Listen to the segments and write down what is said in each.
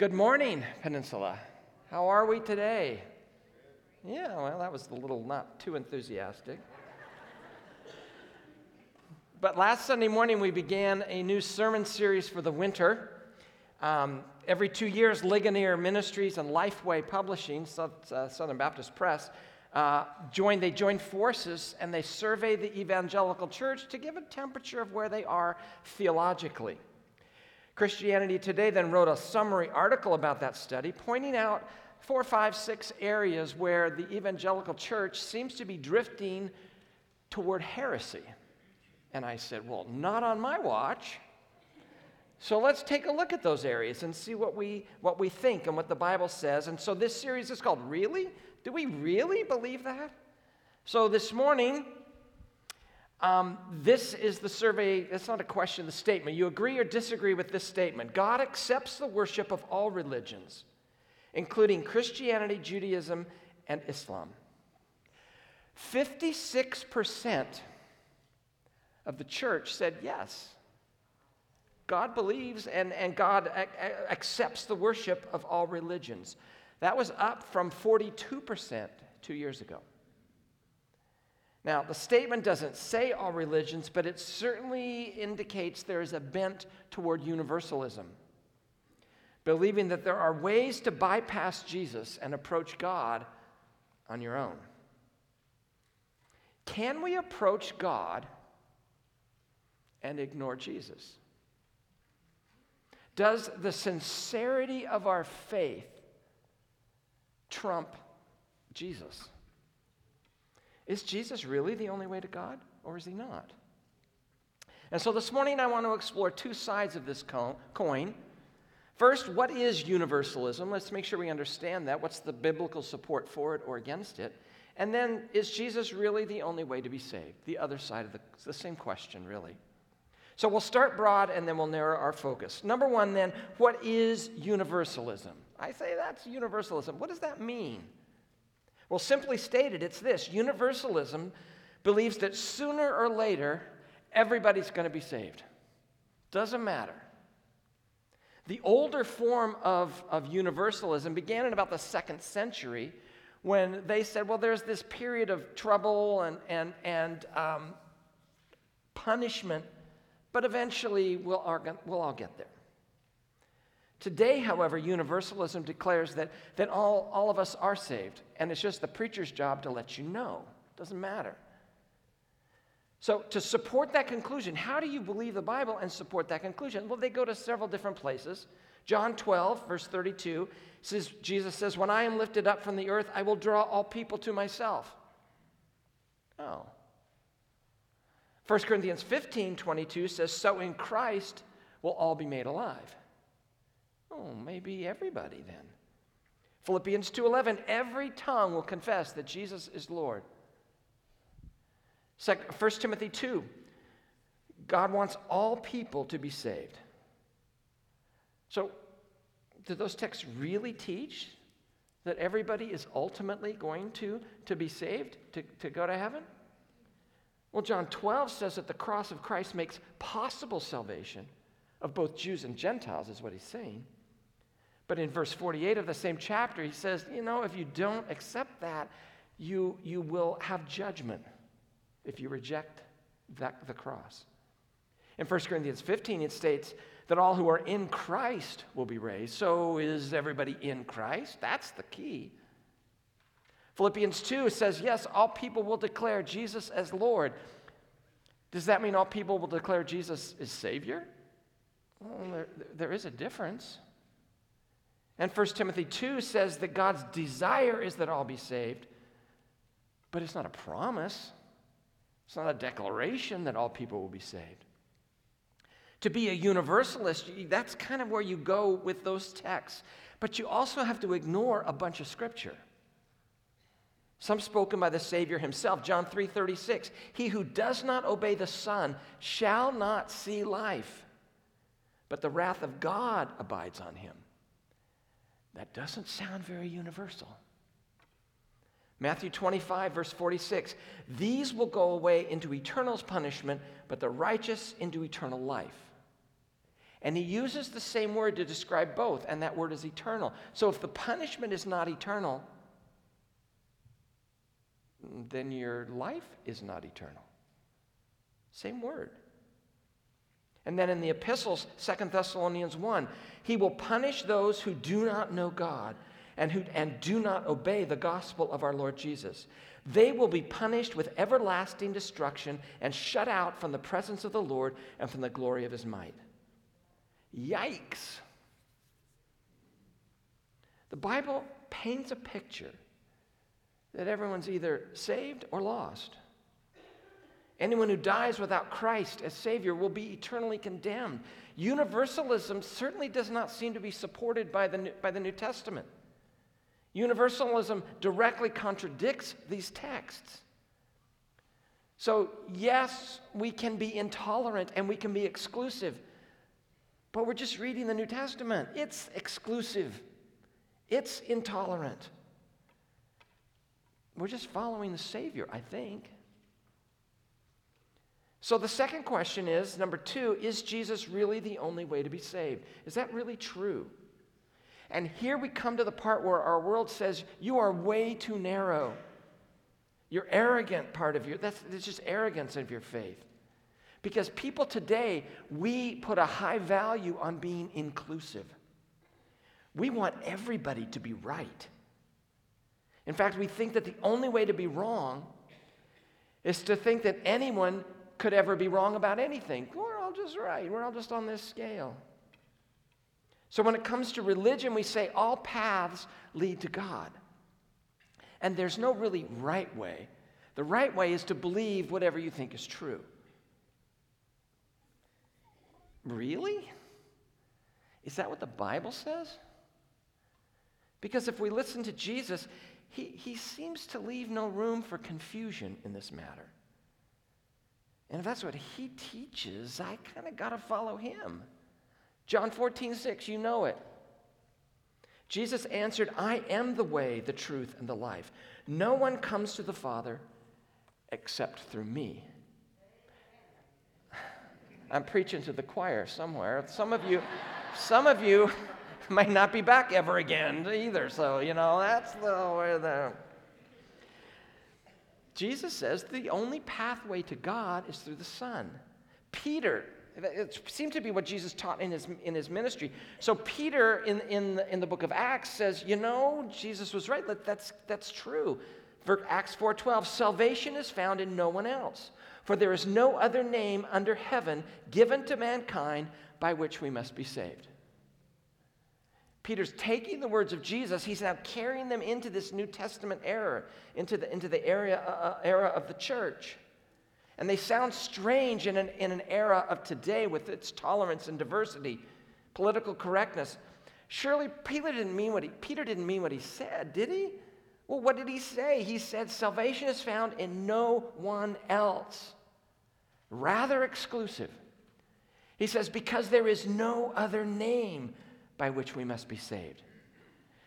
Good morning, Peninsula. How are we today? Yeah, well, that was a little not too enthusiastic. but last Sunday morning, we began a new sermon series for the winter. Um, every two years, Ligonier Ministries and Lifeway Publishing, uh, Southern Baptist Press, uh, they join forces and they survey the evangelical church to give a temperature of where they are theologically. Christianity Today then wrote a summary article about that study, pointing out four, five, six areas where the evangelical church seems to be drifting toward heresy. And I said, Well, not on my watch. So let's take a look at those areas and see what we, what we think and what the Bible says. And so this series is called Really? Do we really believe that? So this morning, um, this is the survey. It's not a question, the statement. You agree or disagree with this statement? God accepts the worship of all religions, including Christianity, Judaism, and Islam. 56% of the church said yes. God believes and, and God accepts the worship of all religions. That was up from 42% two years ago. Now, the statement doesn't say all religions, but it certainly indicates there is a bent toward universalism, believing that there are ways to bypass Jesus and approach God on your own. Can we approach God and ignore Jesus? Does the sincerity of our faith trump Jesus? Is Jesus really the only way to God, or is he not? And so this morning I want to explore two sides of this coin. First, what is universalism? Let's make sure we understand that. What's the biblical support for it or against it? And then, is Jesus really the only way to be saved? The other side of the, the same question, really. So we'll start broad and then we'll narrow our focus. Number one, then, what is universalism? I say that's universalism. What does that mean? Well, simply stated, it's this universalism believes that sooner or later, everybody's going to be saved. Doesn't matter. The older form of, of universalism began in about the second century when they said, well, there's this period of trouble and, and, and um, punishment but eventually we'll all, we'll all get there. Today, however, universalism declares that, that all, all of us are saved, and it's just the preacher's job to let you know. It doesn't matter. So, to support that conclusion, how do you believe the Bible and support that conclusion? Well, they go to several different places. John 12, verse 32, says, Jesus says, When I am lifted up from the earth, I will draw all people to myself. Oh, 1 Corinthians 15 22 says, So in Christ will all be made alive. Oh, maybe everybody then. Philippians 2:11 every tongue will confess that Jesus is Lord. 1 Timothy 2 God wants all people to be saved. So do those texts really teach that everybody is ultimately going to, to be saved, to, to go to heaven? Well, John 12 says that the cross of Christ makes possible salvation of both Jews and Gentiles, is what he's saying. But in verse 48 of the same chapter, he says, you know, if you don't accept that, you, you will have judgment if you reject that, the cross. In 1 Corinthians 15, it states that all who are in Christ will be raised. So is everybody in Christ? That's the key. Philippians 2 says, yes, all people will declare Jesus as Lord. Does that mean all people will declare Jesus as Savior? Well, there, there is a difference. And 1 Timothy 2 says that God's desire is that all be saved, but it's not a promise. It's not a declaration that all people will be saved. To be a universalist, that's kind of where you go with those texts. But you also have to ignore a bunch of scripture. Some spoken by the Savior himself. John 3:36. He who does not obey the Son shall not see life, but the wrath of God abides on him. That doesn't sound very universal. Matthew 25, verse 46 These will go away into eternal punishment, but the righteous into eternal life. And he uses the same word to describe both, and that word is eternal. So if the punishment is not eternal, then your life is not eternal. Same word. And then in the epistles, Second Thessalonians 1, he will punish those who do not know God and who and do not obey the gospel of our Lord Jesus. They will be punished with everlasting destruction and shut out from the presence of the Lord and from the glory of his might. Yikes. The Bible paints a picture that everyone's either saved or lost. Anyone who dies without Christ as Savior will be eternally condemned. Universalism certainly does not seem to be supported by the, by the New Testament. Universalism directly contradicts these texts. So, yes, we can be intolerant and we can be exclusive, but we're just reading the New Testament. It's exclusive, it's intolerant. We're just following the Savior, I think. So the second question is number two, is Jesus really the only way to be saved? Is that really true? And here we come to the part where our world says, you are way too narrow. You're arrogant part of your, that's, that's just arrogance of your faith. Because people today, we put a high value on being inclusive. We want everybody to be right. In fact, we think that the only way to be wrong is to think that anyone could ever be wrong about anything. We're all just right. We're all just on this scale. So when it comes to religion, we say all paths lead to God. And there's no really right way. The right way is to believe whatever you think is true. Really? Is that what the Bible says? Because if we listen to Jesus, he, he seems to leave no room for confusion in this matter. And if that's what he teaches, I kind of got to follow him. John 14, 6, you know it. Jesus answered, I am the way, the truth, and the life. No one comes to the Father except through me. I'm preaching to the choir somewhere. Some of you, some of you might not be back ever again either. So, you know, that's the way the. Jesus says the only pathway to God is through the Son. Peter, it seemed to be what Jesus taught in his, in his ministry. So, Peter in, in, the, in the book of Acts says, You know, Jesus was right. That's, that's true. For Acts 4:12, salvation is found in no one else, for there is no other name under heaven given to mankind by which we must be saved. Peter's taking the words of Jesus, he's now carrying them into this New Testament era, into the, into the area, uh, uh, era of the church. And they sound strange in an, in an era of today with its tolerance and diversity, political correctness. Surely Peter didn't mean what he, Peter didn't mean what he said, did he? Well, what did he say? He said, Salvation is found in no one else. Rather exclusive. He says, Because there is no other name by which we must be saved.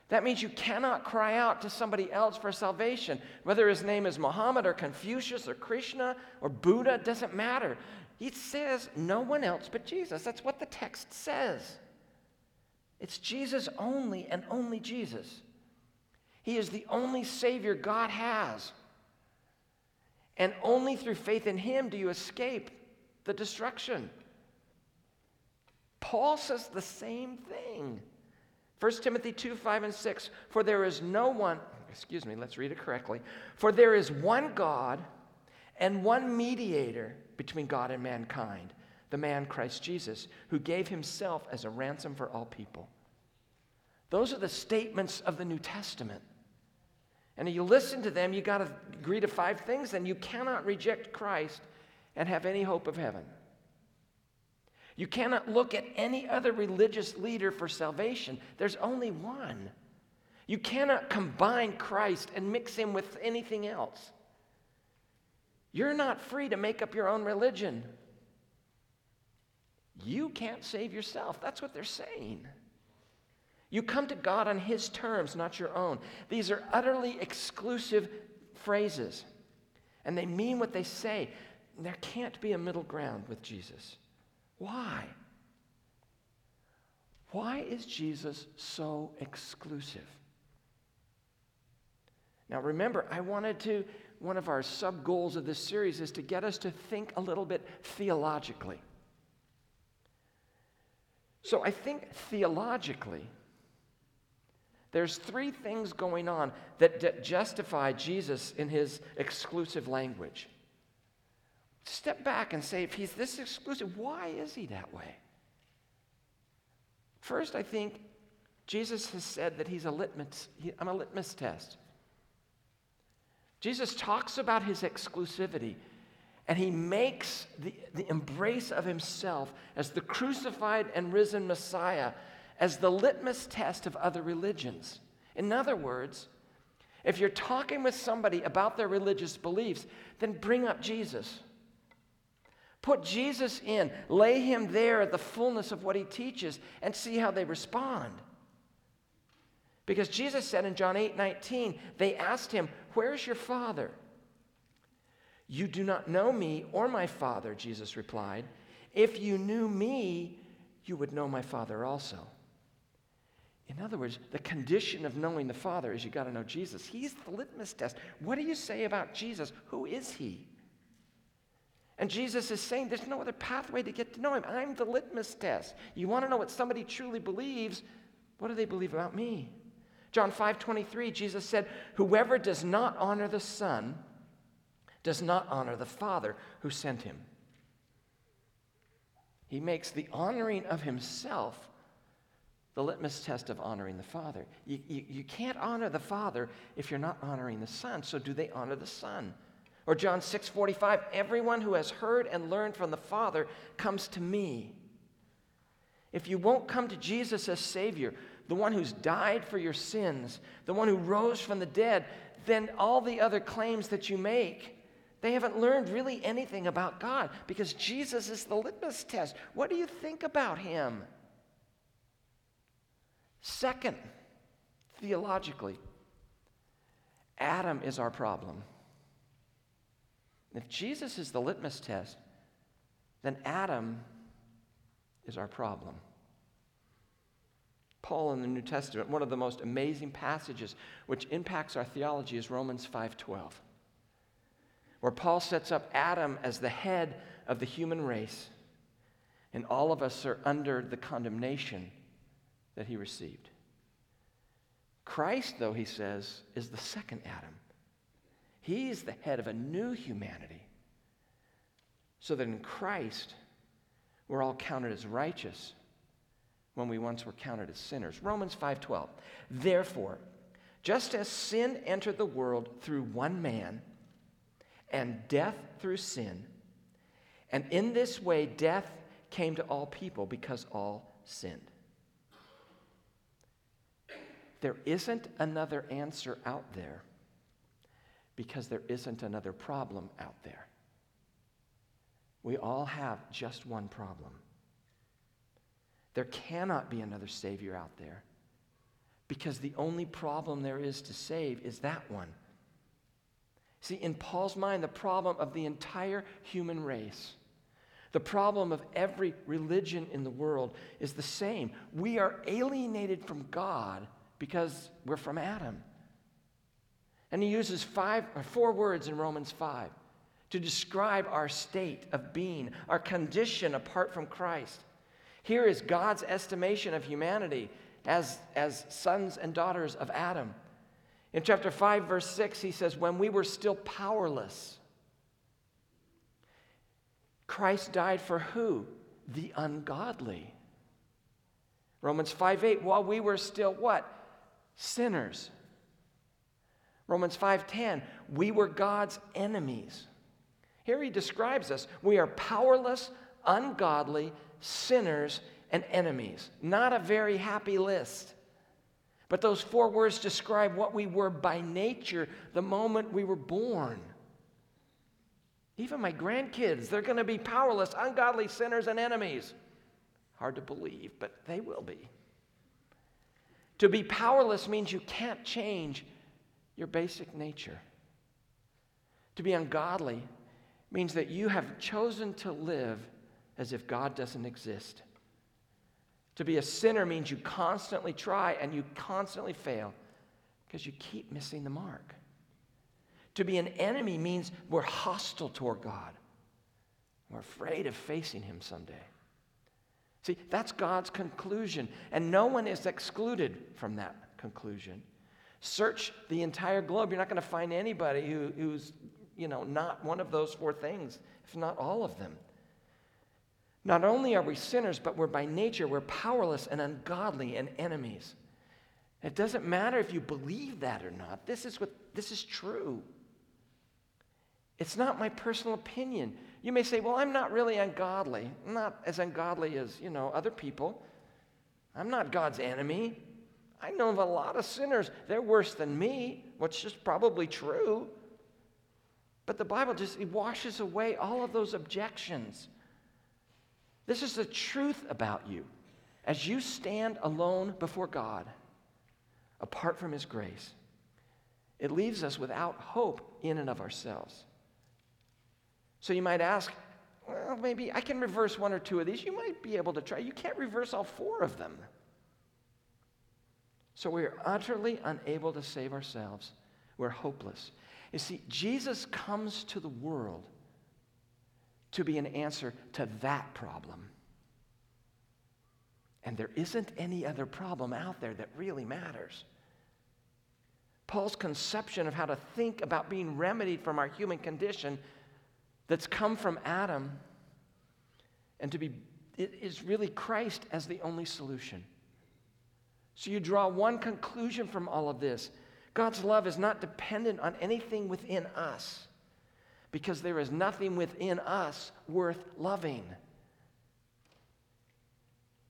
That means you cannot cry out to somebody else for salvation. Whether his name is Muhammad or Confucius or Krishna or Buddha, doesn't matter. He says no one else but Jesus. That's what the text says. It's Jesus only and only Jesus. He is the only Savior God has. And only through faith in Him do you escape the destruction. Paul says the same thing. 1 Timothy 2 5 and 6. For there is no one, excuse me, let's read it correctly. For there is one God and one mediator between God and mankind, the man Christ Jesus, who gave himself as a ransom for all people. Those are the statements of the New Testament. And you listen to them, you got to agree to five things, and you cannot reject Christ and have any hope of heaven. You cannot look at any other religious leader for salvation. There's only one. You cannot combine Christ and mix him with anything else. You're not free to make up your own religion. You can't save yourself. That's what they're saying. You come to God on His terms, not your own. These are utterly exclusive phrases, and they mean what they say. There can't be a middle ground with Jesus. Why? Why is Jesus so exclusive? Now, remember, I wanted to, one of our sub goals of this series is to get us to think a little bit theologically. So, I think theologically, there's three things going on that, that justify Jesus in his exclusive language. Step back and say, if he's this exclusive, why is he that way? First, I think Jesus has said that he's a litmus, he, I'm a litmus test. Jesus talks about his exclusivity and he makes the, the embrace of himself as the crucified and risen Messiah as the litmus test of other religions. In other words, if you're talking with somebody about their religious beliefs, then bring up Jesus. Put Jesus in, lay him there at the fullness of what he teaches, and see how they respond. Because Jesus said in John 8 19, they asked him, Where's your father? You do not know me or my father, Jesus replied. If you knew me, you would know my father also. In other words, the condition of knowing the Father is you got to know Jesus. He's the litmus test. What do you say about Jesus? Who is he? And Jesus is saying there's no other pathway to get to know him. I'm the litmus test. You want to know what somebody truly believes? What do they believe about me? John 5 23, Jesus said, Whoever does not honor the Son does not honor the Father who sent him. He makes the honoring of himself the litmus test of honoring the Father. You, you, you, can't honor the Father if you're not honoring the Son. So do they honor the Son? Or John 6 45, everyone who has heard and learned from the Father comes to me. If you won't come to Jesus as Savior, the one who's died for your sins, the one who rose from the dead, then all the other claims that you make, they haven't learned really anything about God because Jesus is the litmus test. What do you think about Him? Second, theologically, Adam is our problem. If Jesus is the litmus test, then Adam is our problem. Paul in the New Testament, one of the most amazing passages which impacts our theology is Romans 5:12. Where Paul sets up Adam as the head of the human race, and all of us are under the condemnation that he received. Christ, though, he says, is the second Adam. He's the head of a new humanity. So that in Christ, we're all counted as righteous when we once were counted as sinners. Romans 5:12. Therefore, just as sin entered the world through one man, and death through sin, and in this way death came to all people because all sinned. There isn't another answer out there because there isn't another problem out there. We all have just one problem. There cannot be another Savior out there because the only problem there is to save is that one. See, in Paul's mind, the problem of the entire human race, the problem of every religion in the world is the same. We are alienated from God because we're from Adam. And he uses five or four words in Romans 5 to describe our state of being, our condition apart from Christ. Here is God's estimation of humanity as, as sons and daughters of Adam. In chapter 5, verse 6, he says, When we were still powerless, Christ died for who? The ungodly. Romans 5 8, while we were still what? sinners. Romans 5:10, we were God's enemies. Here he describes us. We are powerless, ungodly, sinners, and enemies. Not a very happy list. But those four words describe what we were by nature the moment we were born. Even my grandkids, they're going to be powerless, ungodly sinners, and enemies. Hard to believe, but they will be. To be powerless means you can't change your basic nature. To be ungodly means that you have chosen to live as if God doesn't exist. To be a sinner means you constantly try and you constantly fail because you keep missing the mark. To be an enemy means we're hostile toward God. We're afraid of facing Him someday. See, that's God's conclusion, and no one is excluded from that conclusion. Search the entire globe. You're not going to find anybody who, who's, you know, not one of those four things, if not all of them. Not only are we sinners, but we're by nature, we're powerless and ungodly and enemies. It doesn't matter if you believe that or not. This is what this is true. It's not my personal opinion. You may say, well, I'm not really ungodly. I'm not as ungodly as, you know, other people. I'm not God's enemy. I know of a lot of sinners. They're worse than me, which is probably true. But the Bible just washes away all of those objections. This is the truth about you. As you stand alone before God, apart from His grace, it leaves us without hope in and of ourselves. So you might ask, well, maybe I can reverse one or two of these. You might be able to try. You can't reverse all four of them. So we are utterly unable to save ourselves. We're hopeless. You see, Jesus comes to the world to be an answer to that problem. And there isn't any other problem out there that really matters. Paul's conception of how to think about being remedied from our human condition that's come from Adam and to be it is really Christ as the only solution. So you draw one conclusion from all of this. God's love is not dependent on anything within us because there is nothing within us worth loving.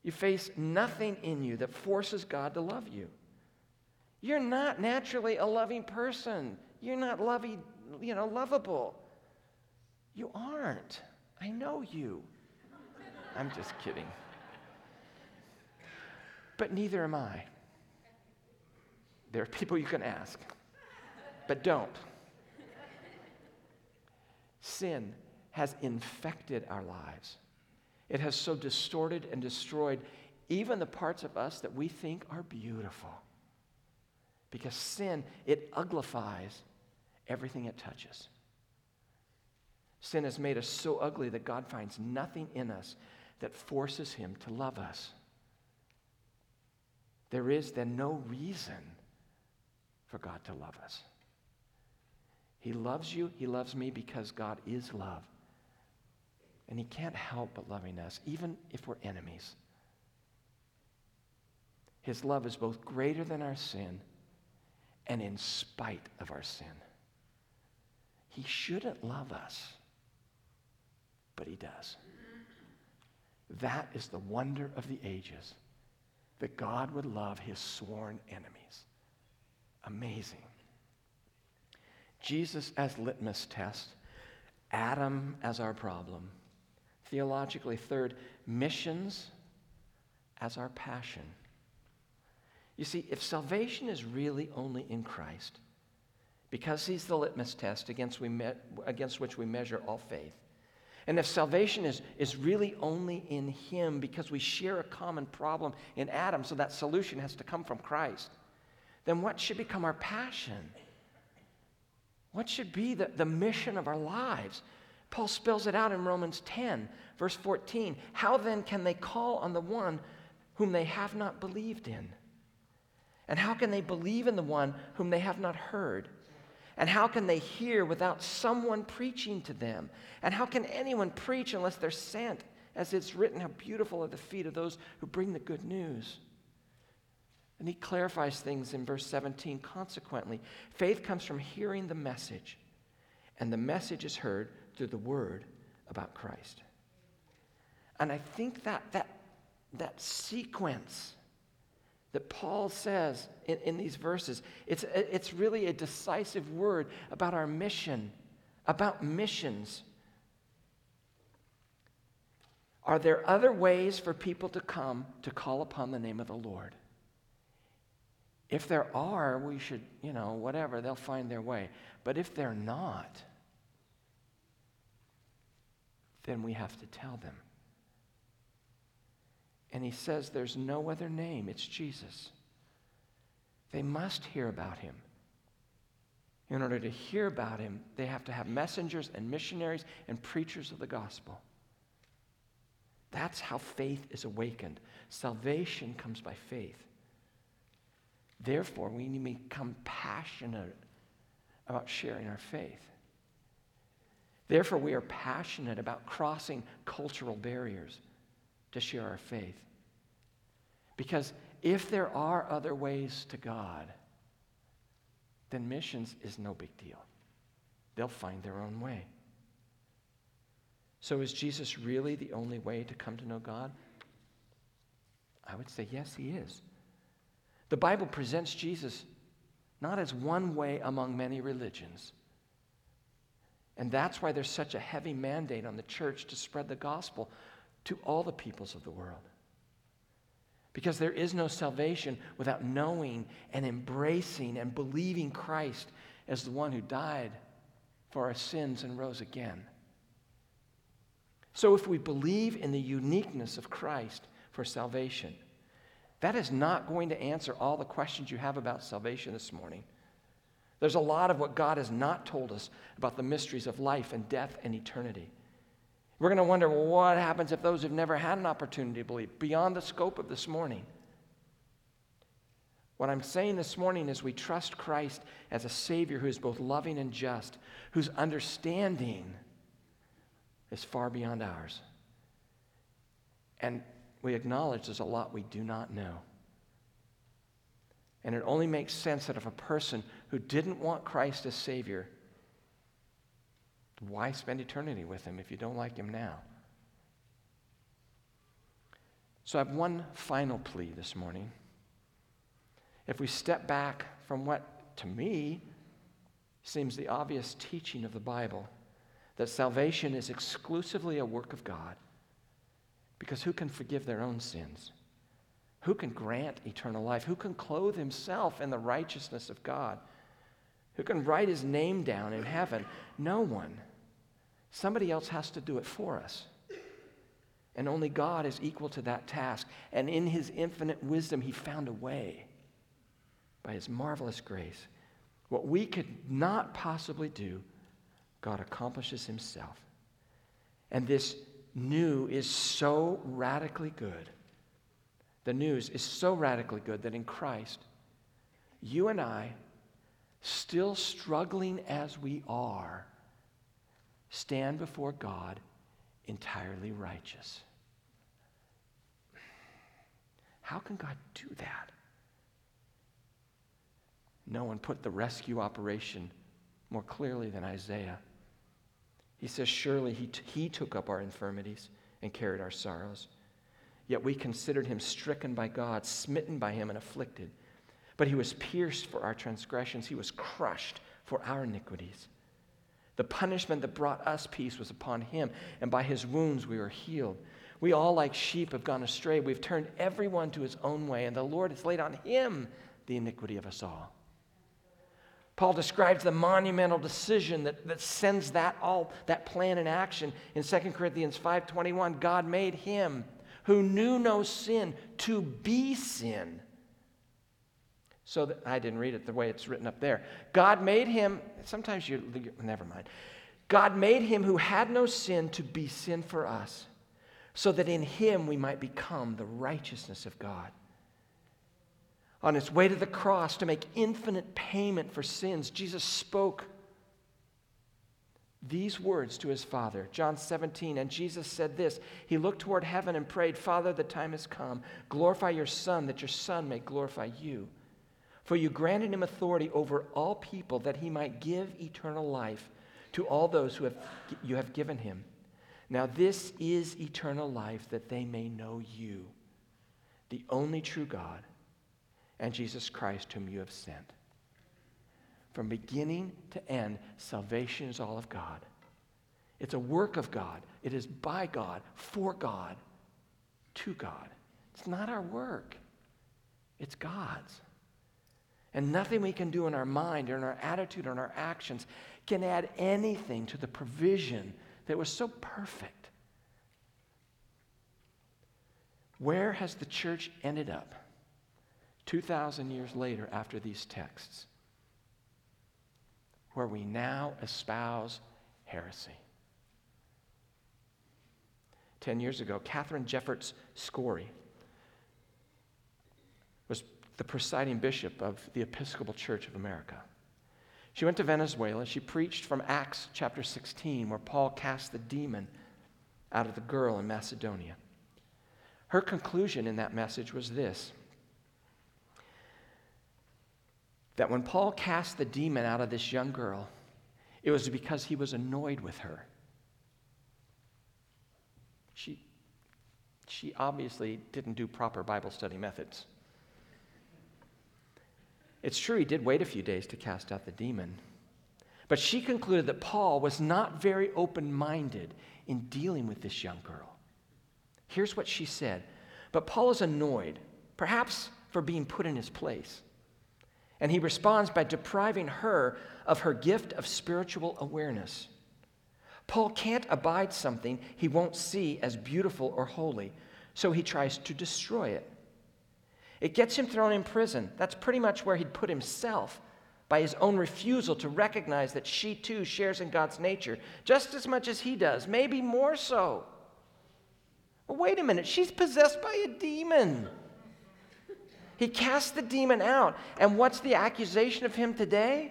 You face nothing in you that forces God to love you. You're not naturally a loving person. You're not loving, you know, lovable. You aren't. I know you. I'm just kidding. But neither am I. There are people you can ask, but don't. Sin has infected our lives. It has so distorted and destroyed even the parts of us that we think are beautiful. Because sin, it uglifies everything it touches. Sin has made us so ugly that God finds nothing in us that forces him to love us. There is then no reason for God to love us. He loves you, He loves me because God is love. And He can't help but loving us, even if we're enemies. His love is both greater than our sin and in spite of our sin. He shouldn't love us, but He does. That is the wonder of the ages that God would love His sworn enemies. Amazing. Jesus as litmus test, Adam as our problem. Theologically, third, missions as our passion. You see, if salvation is really only in Christ, because he's the litmus test against, we me- against which we measure all faith, and if salvation is, is really only in him because we share a common problem in Adam, so that solution has to come from Christ, then what should become our passion? What should be the, the mission of our lives? Paul spells it out in Romans 10, verse 14. How then can they call on the one whom they have not believed in? And how can they believe in the one whom they have not heard? And how can they hear without someone preaching to them? And how can anyone preach unless they're sent? As it's written, how beautiful are the feet of those who bring the good news. And he clarifies things in verse 17. Consequently, faith comes from hearing the message, and the message is heard through the word about Christ. And I think that that, that sequence that Paul says in, in these verses, it's, it's really a decisive word about our mission, about missions. Are there other ways for people to come to call upon the name of the Lord? If there are, we should, you know, whatever, they'll find their way. But if they're not, then we have to tell them. And he says there's no other name, it's Jesus. They must hear about him. In order to hear about him, they have to have messengers and missionaries and preachers of the gospel. That's how faith is awakened. Salvation comes by faith. Therefore, we need to become passionate about sharing our faith. Therefore, we are passionate about crossing cultural barriers to share our faith. Because if there are other ways to God, then missions is no big deal. They'll find their own way. So, is Jesus really the only way to come to know God? I would say, yes, he is. The Bible presents Jesus not as one way among many religions. And that's why there's such a heavy mandate on the church to spread the gospel to all the peoples of the world. Because there is no salvation without knowing and embracing and believing Christ as the one who died for our sins and rose again. So, if we believe in the uniqueness of Christ for salvation, that is not going to answer all the questions you have about salvation this morning. There's a lot of what God has not told us about the mysteries of life and death and eternity. We're going to wonder well, what happens if those who've never had an opportunity to believe, beyond the scope of this morning? What I'm saying this morning is we trust Christ as a Savior who is both loving and just, whose understanding is far beyond ours. And we acknowledge there's a lot we do not know. And it only makes sense that if a person who didn't want Christ as Savior why spend eternity with him if you don't like him now? So I have one final plea this morning. If we step back from what, to me, seems the obvious teaching of the Bible, that salvation is exclusively a work of God, because who can forgive their own sins? Who can grant eternal life? Who can clothe himself in the righteousness of God? Who can write his name down in heaven? No one. Somebody else has to do it for us. And only God is equal to that task. And in his infinite wisdom, he found a way by his marvelous grace. What we could not possibly do, God accomplishes himself. And this new is so radically good. The news is so radically good that in Christ, you and I, still struggling as we are, stand before God entirely righteous. How can God do that? No one put the rescue operation more clearly than Isaiah. He says, Surely he, t- he took up our infirmities and carried our sorrows. Yet we considered him stricken by God, smitten by him, and afflicted. But he was pierced for our transgressions, he was crushed for our iniquities. The punishment that brought us peace was upon him, and by his wounds we were healed. We all, like sheep, have gone astray. We've turned everyone to his own way, and the Lord has laid on him the iniquity of us all. Paul describes the monumental decision that, that sends that all that plan in action in 2 Corinthians 5:21. God made him who knew no sin to be sin so that, I didn't read it the way it's written up there. God made him, sometimes you, never mind. God made him who had no sin to be sin for us, so that in him we might become the righteousness of God. On his way to the cross to make infinite payment for sins, Jesus spoke these words to his Father. John 17, and Jesus said this He looked toward heaven and prayed, Father, the time has come. Glorify your Son, that your Son may glorify you. For you granted him authority over all people that he might give eternal life to all those who have, you have given him. Now, this is eternal life, that they may know you, the only true God, and Jesus Christ, whom you have sent. From beginning to end, salvation is all of God. It's a work of God. It is by God, for God, to God. It's not our work, it's God's. And nothing we can do in our mind or in our attitude or in our actions can add anything to the provision that was so perfect. Where has the church ended up 2,000 years later after these texts? Where we now espouse heresy. Ten years ago, Katharine Jefferts Schori was the presiding bishop of the Episcopal Church of America. She went to Venezuela. She preached from Acts chapter 16, where Paul cast the demon out of the girl in Macedonia. Her conclusion in that message was this that when Paul cast the demon out of this young girl, it was because he was annoyed with her. She, she obviously didn't do proper Bible study methods. It's true, he did wait a few days to cast out the demon. But she concluded that Paul was not very open minded in dealing with this young girl. Here's what she said But Paul is annoyed, perhaps for being put in his place. And he responds by depriving her of her gift of spiritual awareness. Paul can't abide something he won't see as beautiful or holy, so he tries to destroy it. It gets him thrown in prison. That's pretty much where he'd put himself by his own refusal to recognize that she too shares in God's nature just as much as he does, maybe more so. Well, wait a minute, she's possessed by a demon. He cast the demon out. And what's the accusation of him today?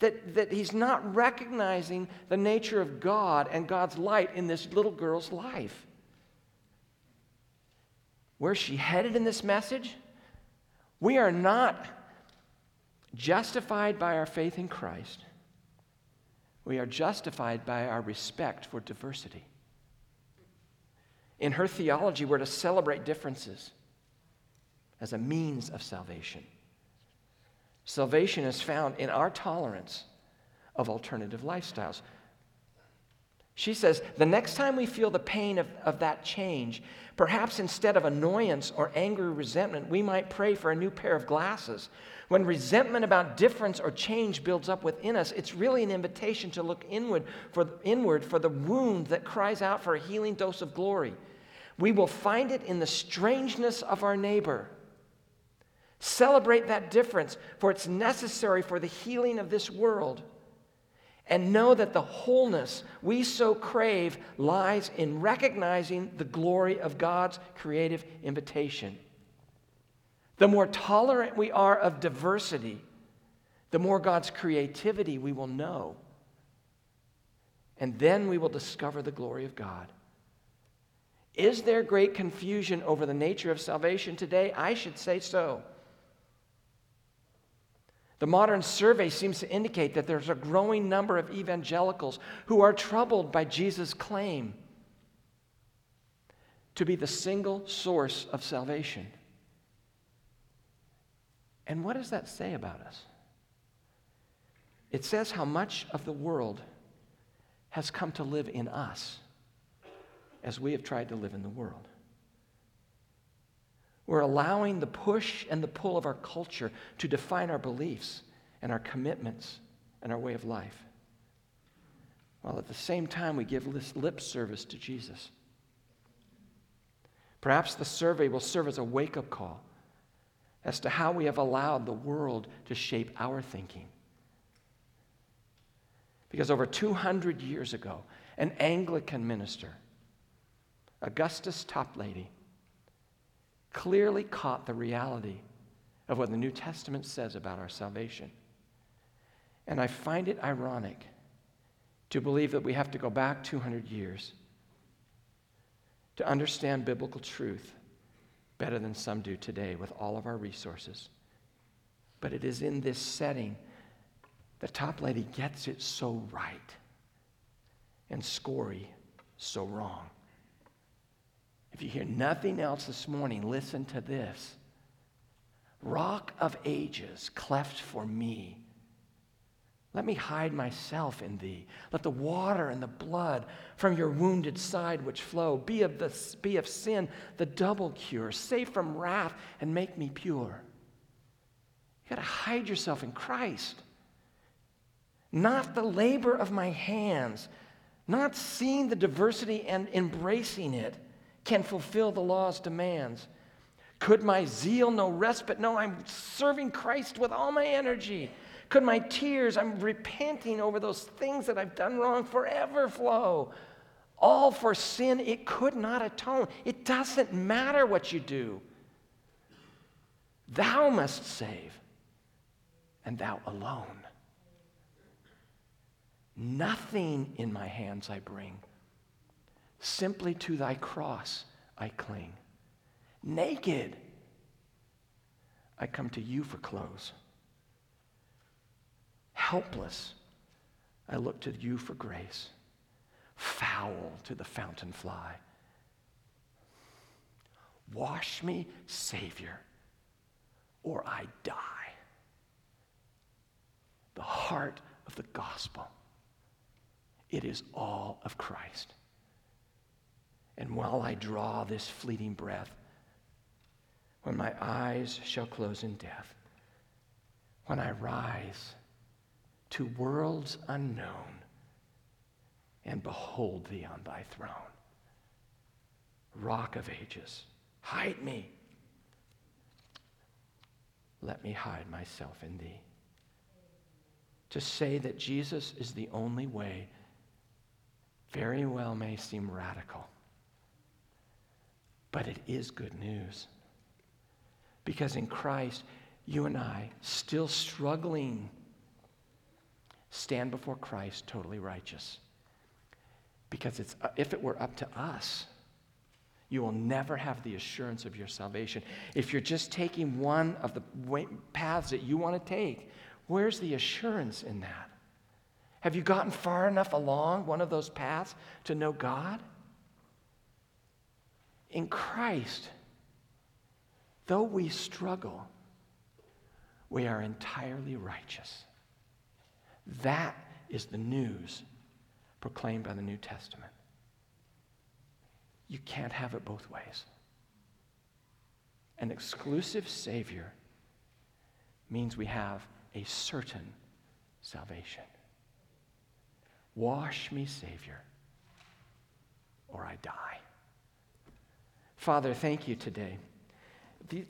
That, that he's not recognizing the nature of God and God's light in this little girl's life. Where's she headed in this message? We are not justified by our faith in Christ. We are justified by our respect for diversity. In her theology, we're to celebrate differences as a means of salvation. Salvation is found in our tolerance of alternative lifestyles. She says the next time we feel the pain of, of that change, perhaps instead of annoyance or angry resentment, we might pray for a new pair of glasses. When resentment about difference or change builds up within us, it's really an invitation to look inward for, inward for the wound that cries out for a healing dose of glory. We will find it in the strangeness of our neighbor. Celebrate that difference, for it's necessary for the healing of this world and know that the wholeness we so crave lies in recognizing the glory of God's creative invitation. The more tolerant we are of diversity, the more God's creativity we will know. And then we will discover the glory of God. Is there great confusion over the nature of salvation today? I should say so. The modern survey seems to indicate that there's a growing number of evangelicals who are troubled by Jesus' claim to be the single source of salvation. And what does that say about us? It says how much of the world has come to live in us as we have tried to live in the world. We're allowing the push and the pull of our culture to define our beliefs and our commitments and our way of life. While at the same time, we give lip service to Jesus. Perhaps the survey will serve as a wake up call as to how we have allowed the world to shape our thinking. Because over 200 years ago, an Anglican minister, Augustus Toplady, clearly caught the reality of what the New Testament says about our salvation. And I find it ironic to believe that we have to go back 200 years to understand biblical truth better than some do today with all of our resources. But it is in this setting that Toplady gets it so right and Schori so wrong. If you hear nothing else this morning, listen to this. Rock of ages, cleft for me. Let me hide myself in thee. Let the water and the blood from your wounded side which flow be of, the, be of sin the double cure. Save from wrath and make me pure. You got to hide yourself in Christ. Not the labor of my hands, not seeing the diversity and embracing it can fulfill the law's demands? Could my zeal no respite? No, I'm serving Christ with all my energy. Could my tears, I'm repenting over those things that I've done wrong, forever flow? All for sin it could not atone. It doesn't matter what you do. Thou must save, and thou alone. Nothing in my hands I bring. Simply to thy cross I cling. Naked, I come to you for clothes. Helpless, I look to you for grace. Foul to the fountain fly. Wash me, Savior, or I die. The heart of the gospel. It is all of Christ. And while I draw this fleeting breath, when my eyes shall close in death, when I rise to worlds unknown and behold thee on thy throne. Rock of ages, hide me. Let me hide myself in thee. To say that Jesus is the only way very well may seem radical, but it is good news. Because in Christ, you and I, still struggling, stand before Christ totally righteous. Because it's, uh, if it were up to us, you will never have the assurance of your salvation. If you're just taking one of the paths that you want to take, where's the assurance in that? Have you gotten far enough along one of those paths to know God? In Christ, though we struggle, we are entirely righteous. That is the news proclaimed by the New Testament. You can't have it both ways. An exclusive Savior means we have a certain salvation. Wash me, Savior, or I die. Father, thank you today. The,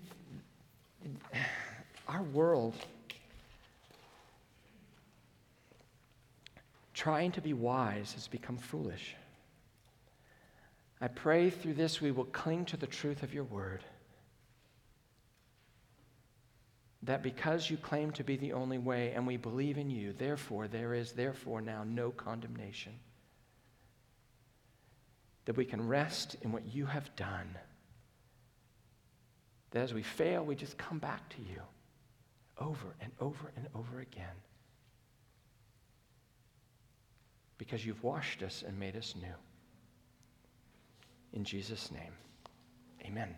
our world, trying to be wise, has become foolish. I pray through this we will cling to the truth of your word. that because you claim to be the only way and we believe in you, therefore, there is therefore now no condemnation. That we can rest in what you have done. That as we fail, we just come back to you over and over and over again. Because you've washed us and made us new. In Jesus' name, amen.